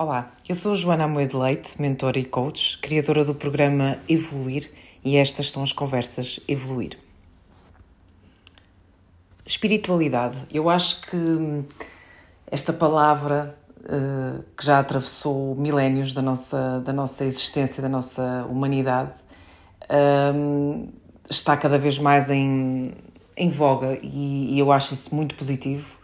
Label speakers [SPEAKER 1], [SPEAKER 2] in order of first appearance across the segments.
[SPEAKER 1] Olá, eu sou Joana Amoedo Leite, mentora e coach, criadora do programa Evoluir e estas são as conversas Evoluir. Espiritualidade. Eu acho que esta palavra uh, que já atravessou milénios da nossa, da nossa existência, da nossa humanidade, uh, está cada vez mais em, em voga e eu acho isso muito positivo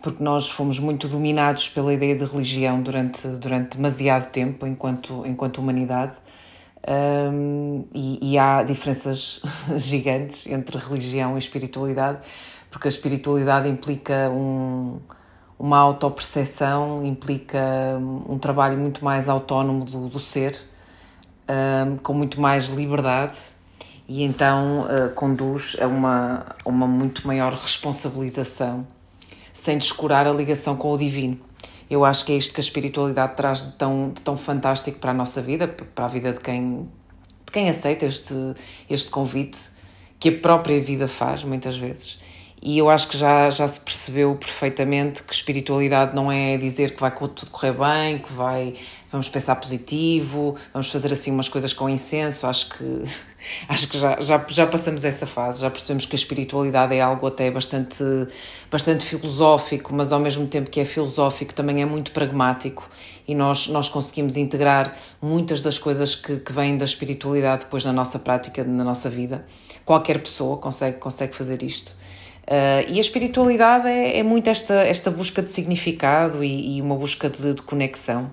[SPEAKER 1] porque nós fomos muito dominados pela ideia de religião durante, durante demasiado tempo enquanto, enquanto humanidade. Um, e, e, há diferenças gigantes entre religião e espiritualidade, porque a espiritualidade implica um, uma autoperceção, implica um trabalho muito mais autónomo do, do ser, um, com muito mais liberdade e então uh, conduz a uma, a uma muito maior responsabilização sem descurar a ligação com o divino. Eu acho que é isto que a espiritualidade traz de tão, de tão fantástico para a nossa vida, para a vida de quem, de quem aceita este, este convite que a própria vida faz, muitas vezes. E eu acho que já, já se percebeu perfeitamente que espiritualidade não é dizer que vai tudo correr bem, que vai vamos pensar positivo, vamos fazer assim umas coisas com incenso. Acho que acho que já, já, já passamos essa fase, já percebemos que a espiritualidade é algo até bastante, bastante filosófico, mas ao mesmo tempo que é filosófico também é muito pragmático e nós, nós conseguimos integrar muitas das coisas que, que vêm da espiritualidade depois na nossa prática, na nossa vida. Qualquer pessoa consegue, consegue fazer isto. Uh, e a espiritualidade é, é muito esta, esta busca de significado e, e uma busca de, de conexão.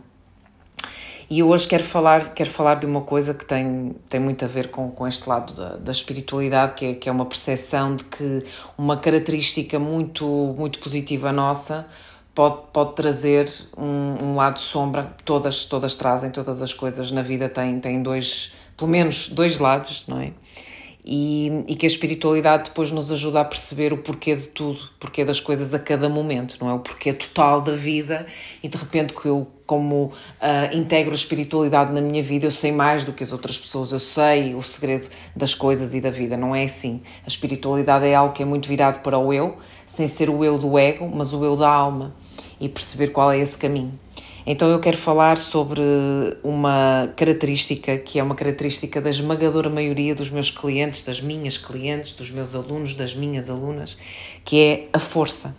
[SPEAKER 1] E eu hoje quero falar, quero falar de uma coisa que tem, tem muito a ver com, com este lado da, da espiritualidade, que é, que é uma percepção de que uma característica muito, muito positiva nossa pode, pode trazer um, um lado sombra. Todas, todas trazem, todas as coisas na vida têm, têm dois, pelo menos dois lados, não é? E, e, que a espiritualidade depois nos ajuda a perceber o porquê de tudo, porquê das coisas a cada momento, não é? O porquê total da vida e de repente que eu, como uh, integro a espiritualidade na minha vida, eu sei mais do que as outras pessoas, eu sei o segredo das coisas e da vida, não é assim. A espiritualidade é algo que é muito virado para o eu, sem ser o eu do ego, mas o eu da alma e perceber qual é esse caminho. Então eu quero falar sobre uma característica que é uma característica da esmagadora maioria dos meus clientes, das minhas clientes, dos meus alunos, das minhas alunas, que é a força.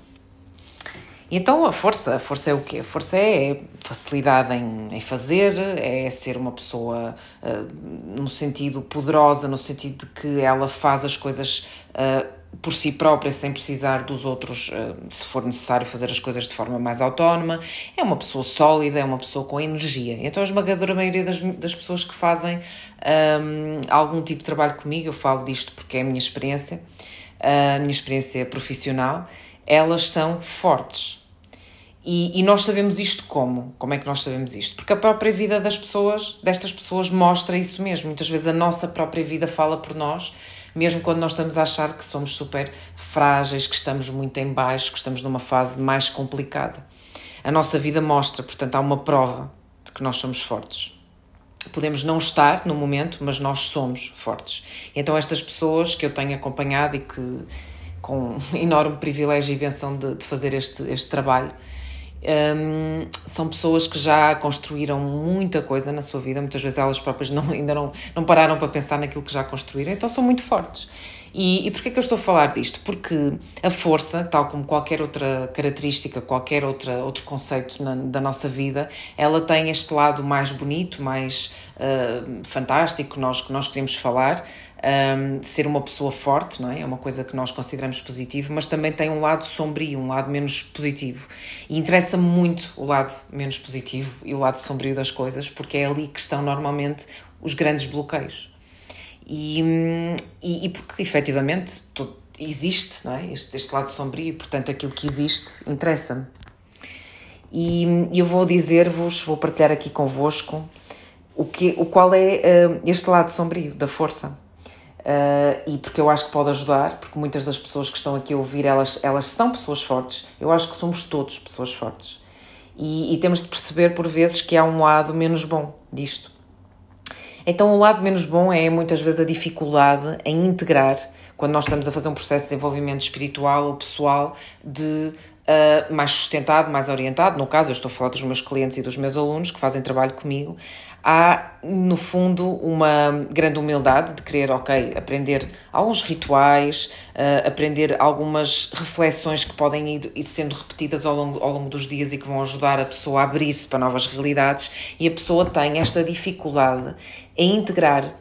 [SPEAKER 1] Então a força, a força é o quê? A força é facilidade em, em fazer, é ser uma pessoa uh, no sentido poderosa, no sentido de que ela faz as coisas uh, por si própria, sem precisar dos outros, eh, se for necessário fazer as coisas de forma mais autónoma. É uma pessoa sólida, é uma pessoa com energia. Então, a esmagadora maioria das, das pessoas que fazem um, algum tipo de trabalho comigo, eu falo disto porque é a minha experiência, a minha experiência profissional, elas são fortes. E, e, nós sabemos isto como? Como é que nós sabemos isto? Porque a própria vida das pessoas, destas pessoas, mostra isso mesmo. Muitas vezes a nossa própria vida fala por nós mesmo quando nós estamos a achar que somos super frágeis, que estamos muito em baixo, que estamos numa fase mais complicada. A nossa vida mostra, portanto, há uma prova de que nós somos fortes. Podemos não estar no momento, mas nós somos fortes. Então, estas pessoas que eu tenho acompanhado e que, com enorme privilégio e benção de, de fazer este, este trabalho, um, são pessoas que já construíram muita coisa na sua vida, muitas vezes elas próprias não, ainda não, não pararam para pensar naquilo que já construíram, então são muito fortes. E, e porquê que eu estou a falar disto? Porque a força, tal como qualquer outra característica, qualquer outra, outro conceito na, da nossa vida, ela tem este lado mais bonito, mais uh, fantástico que nós, que nós queremos falar, um, ser uma pessoa forte, não é? É uma coisa que nós consideramos positivo, mas também tem um lado sombrio, um lado menos positivo. E interessa-me muito o lado menos positivo e o lado sombrio das coisas, porque é ali que estão normalmente os grandes bloqueios. E, e, e porque efetivamente existe, não é? Este, este lado sombrio, portanto aquilo que existe interessa-me. E eu vou dizer-vos, vou partilhar aqui convosco o, que, o qual é uh, este lado sombrio da força. Uh, e porque eu acho que pode ajudar, porque muitas das pessoas que estão aqui a ouvir, elas, elas são pessoas fortes. Eu acho que somos todos pessoas fortes. E, e temos de perceber, por vezes, que há um lado menos bom disto. Então, o lado menos bom é muitas vezes a dificuldade em integrar, quando nós estamos a fazer um processo de desenvolvimento espiritual ou pessoal, de uh, mais sustentado, mais orientado. No caso, eu estou a falar dos meus clientes e dos meus alunos que fazem trabalho comigo. Há, no fundo, uma grande humildade de querer, ok, aprender alguns rituais, uh, aprender algumas reflexões que podem ir, ir sendo repetidas ao longo, ao longo dos dias e que vão ajudar a pessoa a abrir-se para novas realidades. E a pessoa tem esta dificuldade em integrar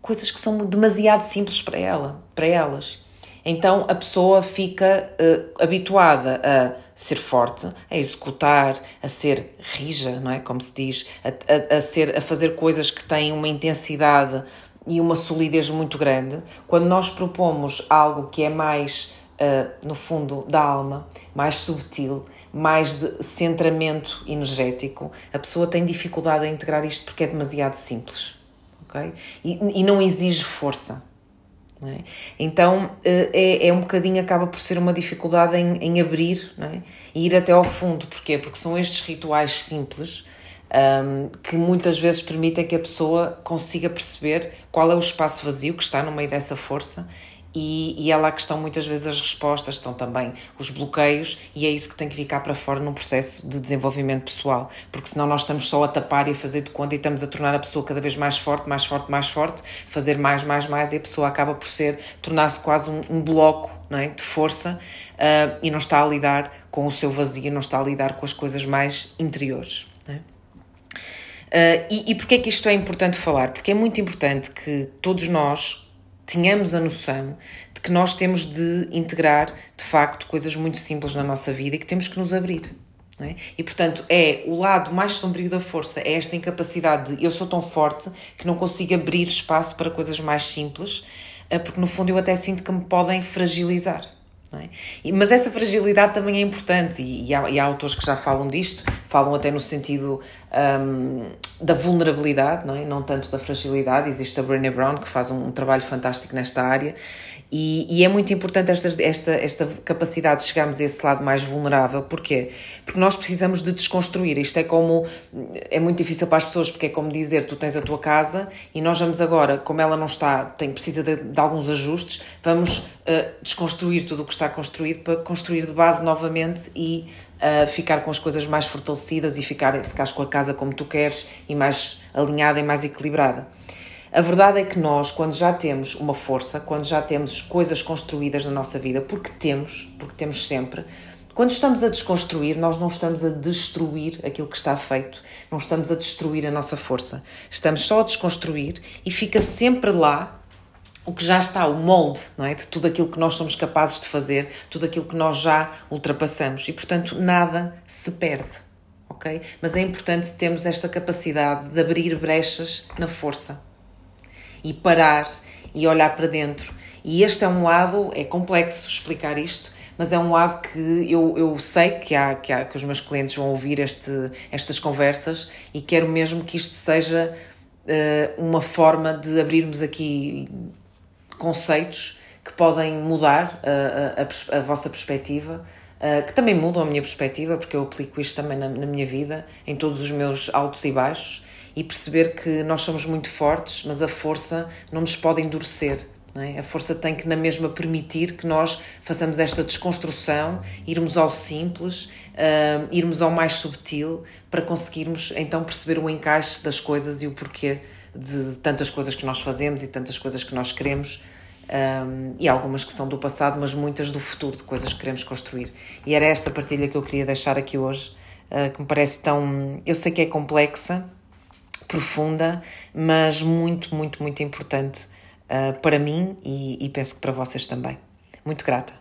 [SPEAKER 1] coisas que são demasiado simples para ela, para elas. Então a pessoa fica uh, habituada a ser forte, a executar, a ser rija, não é? Como se diz, a, a, a, ser, a fazer coisas que têm uma intensidade e uma solidez muito grande. Quando nós propomos algo que é mais, uh, no fundo, da alma, mais subtil, mais de centramento energético, a pessoa tem dificuldade em integrar isto porque é demasiado simples. Okay? E, e não exige força. É? Então eh, é, é um bocadinho, acaba por ser uma dificuldade em, em abrir é? e ir até ao fundo. Porquê? Porque são estes rituais simples um, que muitas vezes permitem que a pessoa consiga perceber qual é o espaço vazio que está no meio dessa força e, e é lá que estão muitas vezes as respostas, estão também os bloqueios, e é isso que tem que ficar para fora num processo de desenvolvimento pessoal, porque senão nós estamos só a tapar e a fazer de conta e estamos a tornar a pessoa cada vez mais forte, mais forte, mais forte, fazer mais, mais, mais, e a pessoa acaba por ser, tornar-se quase um, um, bloco não é, de força uh, e não está a lidar com o seu vazio, não está a lidar com as coisas mais interiores. Uh, e, e porquê é que isto é importante falar? Porque é muito importante que todos nós tenhamos a noção de que nós temos de integrar, de facto, coisas muito simples na nossa vida e que temos que nos abrir. É? E portanto é o lado mais sombrio da força, é esta incapacidade de eu sou tão forte que não consigo abrir espaço para coisas mais simples, eh, porque no fundo eu até sinto que me podem fragilizar. É? Mas essa fragilidade também é importante e, e, há, e, há, autores que já falam disto, falam até no sentido um, da vulnerabilidade, não, é? não tanto da fragilidade. Existe a Brené Brown que faz um, um trabalho fantástico nesta área e, e, é muito importante esta, esta, esta capacidade de chegarmos a esse lado mais vulnerável. Porquê? Porque nós precisamos de desconstruir. Isto é como. É muito difícil para as pessoas, porque é como dizer: tu tens a tua casa e nós vamos agora, como ela não está, tem, precisa de, de alguns ajustes, vamos uh, desconstruir tudo o que está construído para construir de base novamente e uh, ficar com as coisas mais fortalecidas e ficar, ficares com a casa como tu queres e mais alinhada e mais equilibrada. A verdade é que nós, quando já temos uma força, quando já temos coisas construídas na nossa vida, porque temos, porque temos sempre, quando estamos a desconstruir, nós não estamos a destruir aquilo que está feito, não estamos a destruir a nossa força. Estamos só a desconstruir e fica sempre lá o que já está, o molde, não é? De tudo aquilo que nós somos capazes de fazer, tudo aquilo que nós já ultrapassamos. E, portanto, nada se perde, ok? Mas é importante termos esta capacidade de abrir brechas na força e parar e olhar para dentro. E este é um lado, é complexo explicar isto, mas é um lado que eu, eu sei que, há, que, há, que os meus clientes vão ouvir este, estas conversas e quero mesmo que isto seja uh, uma forma de abrirmos aqui conceitos que podem mudar a, a, a, a vossa perspectiva. Uh, que também mudam a minha perspectiva, porque eu aplico isto também na, na minha vida, em todos os meus altos e baixos, e perceber que nós somos muito fortes, mas a força não nos pode endurecer. É? A força tem que, na mesma, permitir que nós façamos esta desconstrução, irmos ao simples, uh, irmos ao mais subtil, para conseguirmos então perceber o encaixe das coisas e o porquê de tantas coisas que nós fazemos e tantas coisas que nós queremos. Um, e algumas que são do passado, mas muitas do futuro, de coisas que queremos construir. E era esta partilha que eu queria deixar aqui hoje, uh, que me parece tão. Eu sei que é complexa, profunda, mas muito, muito, muito importante uh, para mim e, e penso que para vocês também. Muito grata.